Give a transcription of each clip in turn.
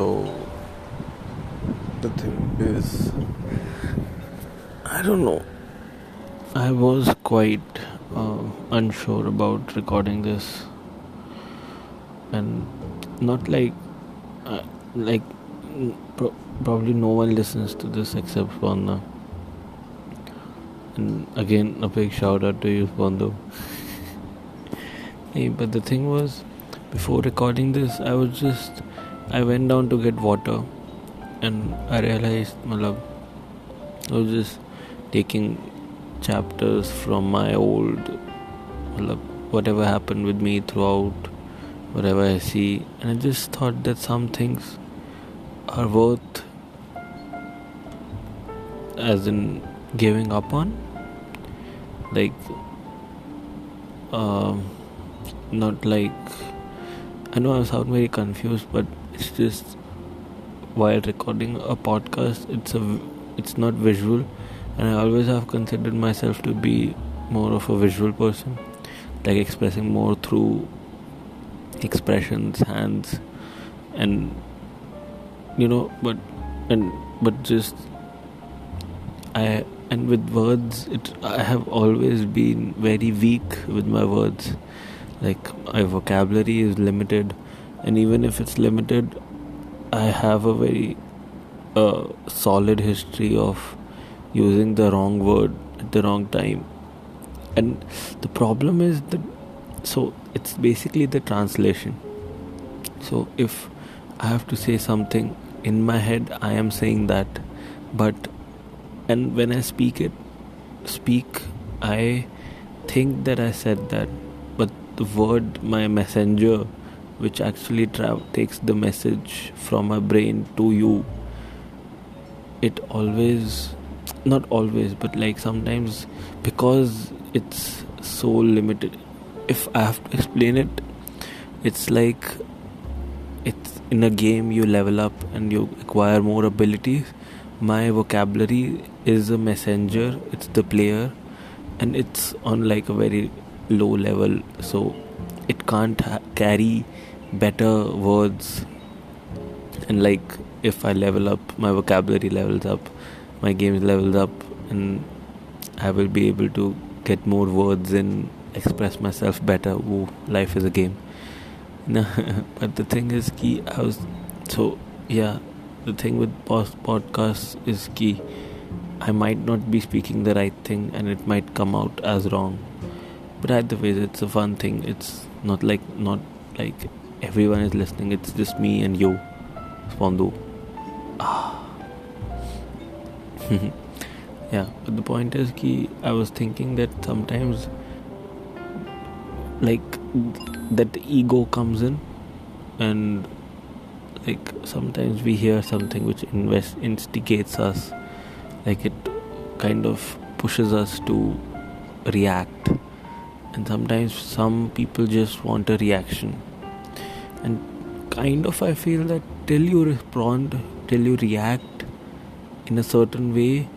So the thing is, I don't know. I was quite uh, unsure about recording this, and not like uh, like pro- probably no one listens to this except Spanda. And again, a big shout out to you, Spando. hey, but the thing was, before recording this, I was just I went down to get water, and I realized, malab, I was just taking chapters from my old, malab, whatever happened with me throughout, whatever I see, and I just thought that some things are worth as in giving up on. Like um, not like i know i sound very confused but it's just while recording a podcast it's a it's not visual. And i always have considered myself to be more of a visual person. Like expressing more through expressions hands and you know but and but just i and with words it i have always been very weak with my words. Like my vocabulary is limited and even if it's limited i have a very uh, solid history of using the wrong word at the wrong time. And the problem is that so it's basically the translation. So if I have to say something in my head, I am saying that, but and when I speak it, speak, I think that I said that, but the word, my messenger, which actually tra- takes the message from my brain to you, it always, not always, but like sometimes because it's so limited. If I have to explain it, it's like it's in a game you level up and you acquire more abilities my vocabulary is a messenger it's the player and it's on like a very low level. So it can't ha- carry better words. And like if i level up my vocabulary levels up my games levels up and i will be able to get more words and express myself better Ooh, life is a game. But the thing is key I was so yeah the thing with post podcasts is key. I might not be speaking the right thing and it might come out as wrong but either way it's a fun thing. It's not like not like everyone is listening. It's just me and you Spondu. Ah. yeah but the point is key I was thinking that sometimes like that ego comes in and like sometimes we hear something which invest instigates us. Like it kind of pushes us to react and sometimes some people just want a reaction. And kind of i feel that till you respond till you react in a certain way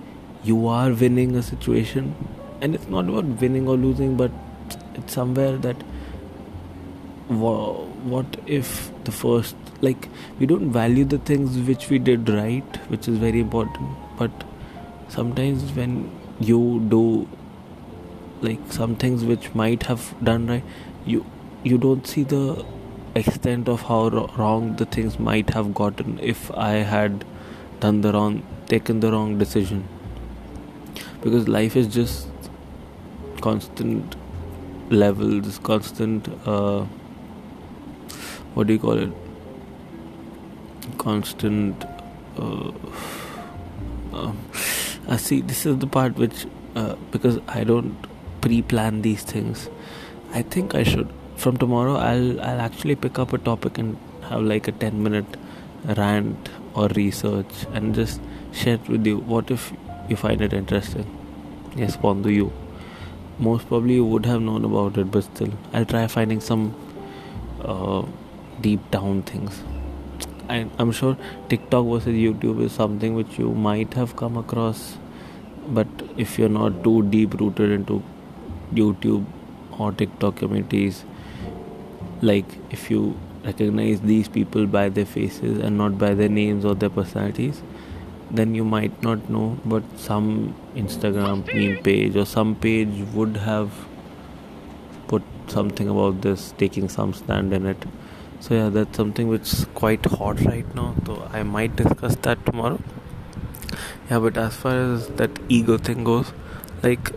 you are winning a situation. And it's not about winning or losing but it's somewhere that what if the first like we don't value the things which we did right which is very important. But sometimes when you do like some things which might have done right you you don't see the extent of how wrong the things might have gotten if i had done the wrong taken the wrong decision. Because life is just constant levels constant uh, what do you call it? Constant uh, uh, uh, see this is the part which uh, because i don't pre-plan these things. I think i should. From tomorrow i'll i'll actually pick up a topic and have like a 10 minute rant or research and just share it with you. What if you find it interesting? Yes Pondu you? Most probably you would have known about it but still i'll try finding some uh, deep down things. I, I'm sure TikTok versus YouTube is something which you might have come across, but if you're not too deep rooted into YouTube or TikTok communities, like if you recognize these people by their faces and not by their names or their personalities then you might not know but some instagram meme page or some page would have put something about this taking some stand in it. So yeah that's something which is quite hot right now so i might discuss that tomorrow. Yeah but as far as that ego thing goes like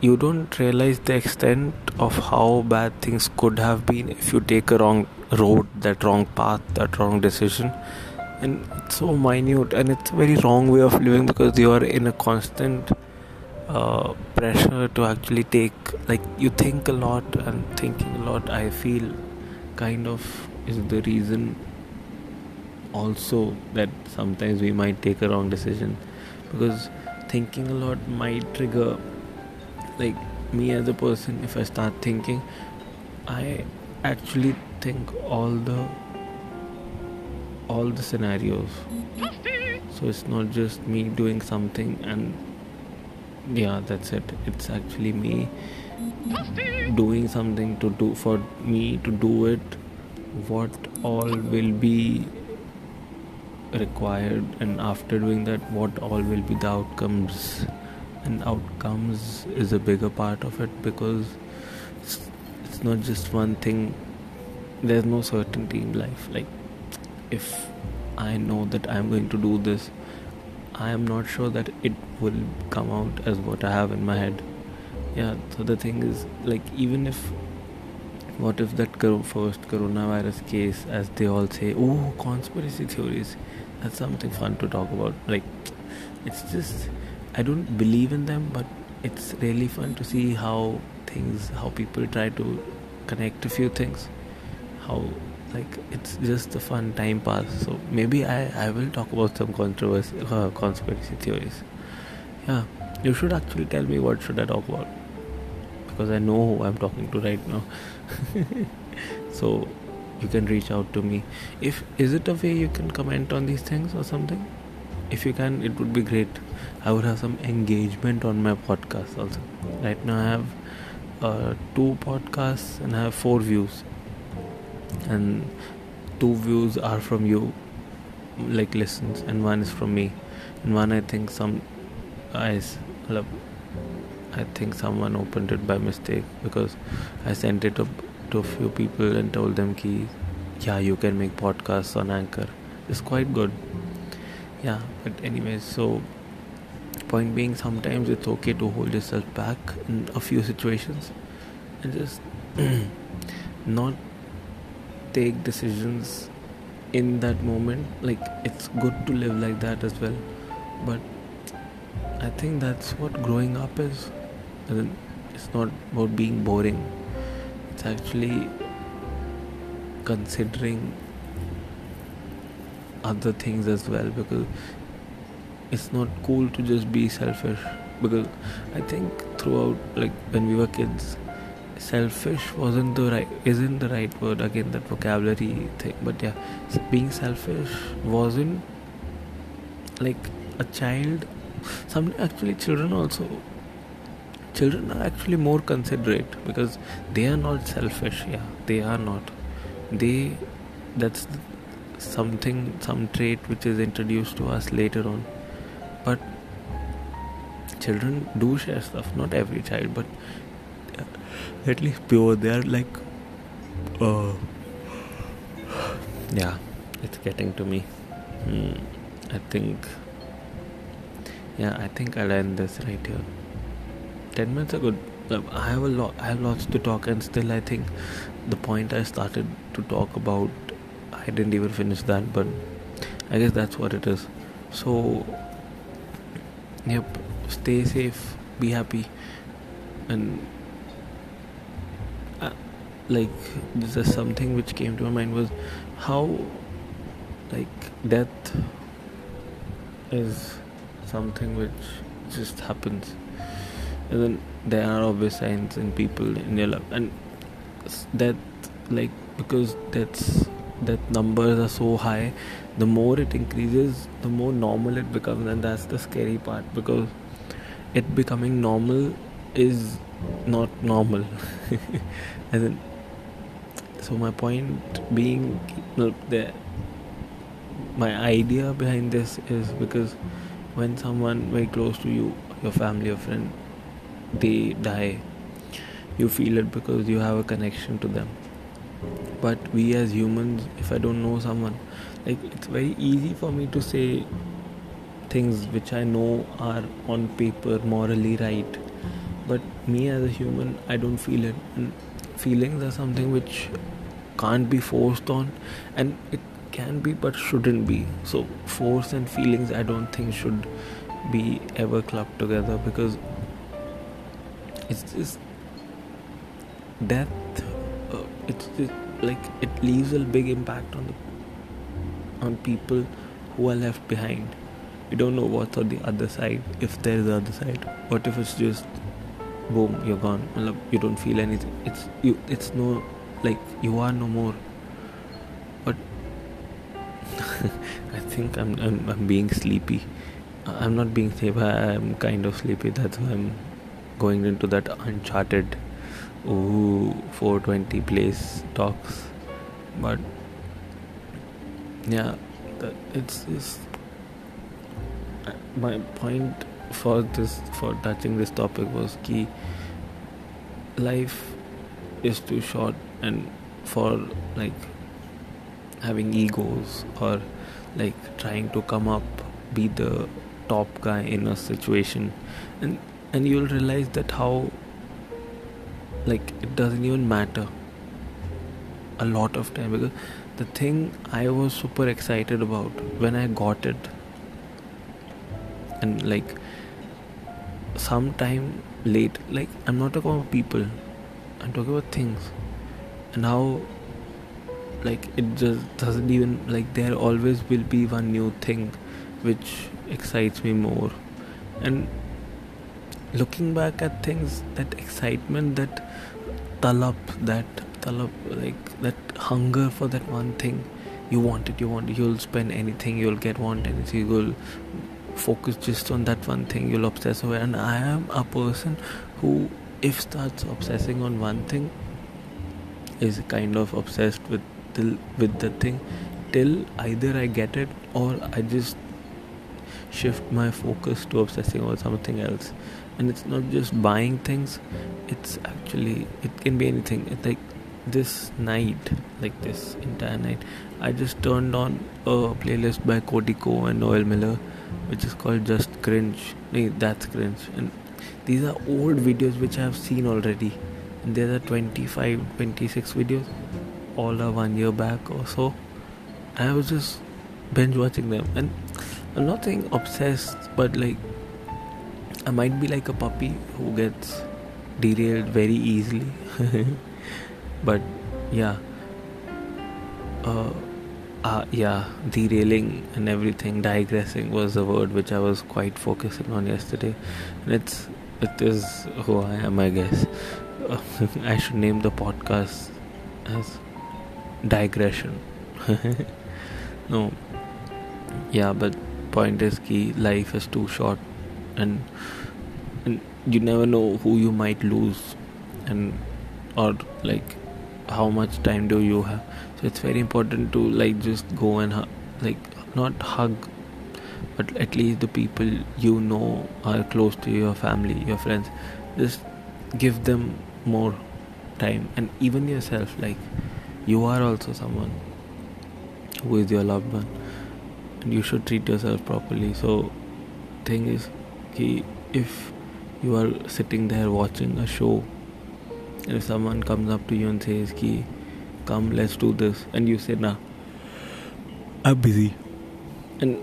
you don't realize the extent of how bad things could have been if you take a wrong road that wrong path that wrong decision. And it's so minute and it's a very wrong way of living because you are in a constant uh, pressure to actually take like you think a lot and thinking a lot i feel kind of is the reason also that sometimes we might take a wrong decision. Because thinking a lot might trigger like me as a person if i start thinking i actually think all the all the scenarios. So it's not just me doing something and yeah that's it. It's actually me doing something to do for me to do it what all will be required and after doing that what all will be the outcomes and outcomes is a bigger part of it because it's, it's not just one thing. There's no certainty in life. Like if i know that i'm going to do this i am not sure that it will come out as what i have in my head. Yeah so the thing is like even if what if that first coronavirus case as they all say oh conspiracy theories. That's something fun to talk about. Like it's just i don't believe in them but it's really fun to see how things how people try to connect a few things. How like it's just a fun time pass. So maybe i i will talk about some controversy uh, conspiracy theories. Yeah you should actually tell me what should i talk about. Because i know who i'm talking to right now. So you can reach out to me. If is it a way you can comment on these things or something? If you can it would be great i would have some engagement on my podcast also. Right now i have uh, two podcasts and i have four views. And two views are from you like listens and one is from me. And one i think some love i think someone opened it by mistake because i sent it to a few people and told them ki yeah you can make podcasts on anchor. It's quite good. Yeah but anyway so point being sometimes it's okay to hold yourself back in a few situations and just not take decisions in that moment. Like it's good to live like that as well. But i think that's what growing up is. It's not about being boring. It's actually considering other things as well because it's not cool to just be selfish because i think throughout like when we were kids selfish wasn't the right isn't the right word again that vocabulary thing but yeah being selfish wasn't like a child some actually children also children are actually more considerate because they are not selfish yeah they are not. They that's something some trait which is introduced to us later on but children do share stuff. Not every child but at least pure. They are like uh yeah it's getting to me. Mm, i think yeah i think i'll end this right here. 10 minutes are good. I have a lot i have lots to talk and still i think the point i started to talk about i didn't even finish that but i guess that's what it is. So yep. Stay safe. Be happy. And uh, like this is something which came to my mind was how like death is something which just happens. And then there are obvious signs in people in your life. And that like because that's that numbers are so high the more it increases the more normal it becomes. And that's the scary part because it becoming normal is not normal. So my point being there my idea behind this is because when someone very close to you your family or friend they die you feel it because you have a connection to them but we as humans if i don't know someone like it's very easy for me to say things which i know are on paper morally right. But me as a human i don't feel it. And feelings are something which can't be forced on. And it can be but shouldn't be. So force and feelings i don't think should be ever clubbed together because it's just death it's just like it leaves a big impact on the on people who are left behind. You don't know what's on the other side if there's the other side. What if it's just boom you're gone. You don't feel anything. It's you it's no like you are no more. But i think I'm, I'm i'm being sleepy. I'm not being sleepy i'm kind of sleepy. That's why i'm going into that uncharted ooh 420 place talks. But yeah it's, it's uh, my point for this for touching this topic was key. Life is too short and for like having egos or like trying to come up be the top guy in a situation. And and you'll realize that how like it doesn't even matter a lot of time because the thing I was super excited about when I got it and like sometime late like i'm not talking about people i'm talking about things. And how like it just doesn't even like there always will be one new thing which excites me more. And looking back at things that excitement that talab that talab like that hunger for that one thing you want it you want it. You'll spend anything you'll get want anything. You'll focus just on that one thing you'll obsess over and i am a person who if starts obsessing on one thing is kind of obsessed with with the thing till either i get it or i just shift my focus to obsessing over something else and it's not just buying things it's actually it can be anything it's like this night like this entire night i just turned on a playlist by Cody Ko and Noel Miller which is called Just Cringe. Nee, that's cringe. And these are old videos which I have seen already. And there are 25, 26 videos. All are one year back or so. I was just binge watching them. And I'm not saying obsessed, but like I might be like a puppy who gets derailed very easily. but yeah. Uh, uh, yeah, derailing and everything, digressing was the word which I was quite focusing on yesterday, and it's it is who I am, I guess. I should name the podcast as digression. no, yeah, but point is key. Life is too short, and and you never know who you might lose, and or like how much time do you have. So it's very important to like just go and like not hug but at least the people you know are close to your family your friends. Just give them more time. And even yourself like you are also someone who is your loved one. And you should treat yourself properly. So thing is if you are sitting there watching a show if someone comes up to you and says ki come let's do this and you say nah. I'm busy. And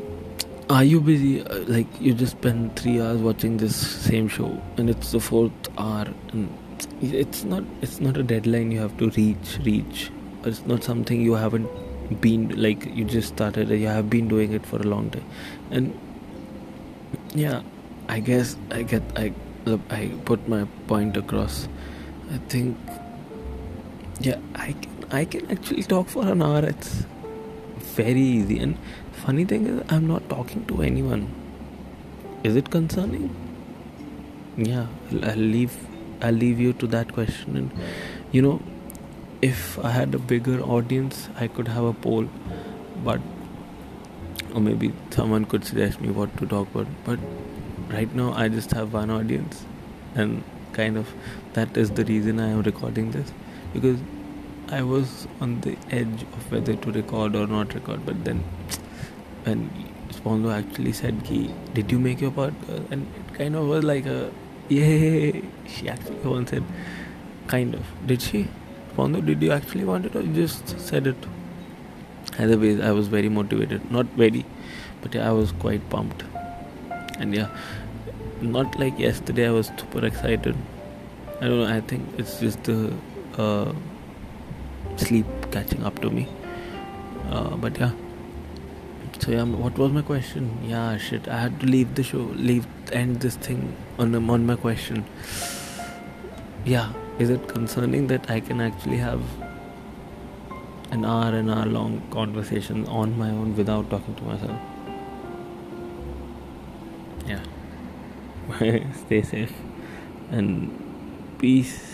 are you busy? Like you just spend 3 hours watching this same show and it's the fourth hour and it's not it's not a deadline you have to reach reach. It's not something you haven't been like you just started you have been doing it for a long time. And yeah i guess i get i i put my point across I think, yeah, I can, I can actually talk for an hour. It's very easy. And funny thing is, I'm not talking to anyone. Is it concerning? Yeah, I'll leave. I'll leave you to that question. And you know, if I had a bigger audience, I could have a poll, but or maybe someone could suggest me what to talk about. But right now, I just have one audience, and kind of that is the reason I am recording this because I was on the edge of whether to record or not record. But then when Sponzo actually said, Ki, Did you make your podcast? And it kind of was like a yay. She actually once said, Kind of. Did she? Sponzo, did you actually want it or you just said it? Either way, I was very motivated. Not very, but I was quite pumped. And yeah, not like yesterday, I was super excited. I don't know, I think it's just the uh, sleep catching up to me. Uh, but yeah. So yeah, what was my question? Yeah, shit. I had to leave the show, leave end this thing on on my question. Yeah, is it concerning that I can actually have an hour and hour long conversation on my own without talking to myself? Stay safe and peace.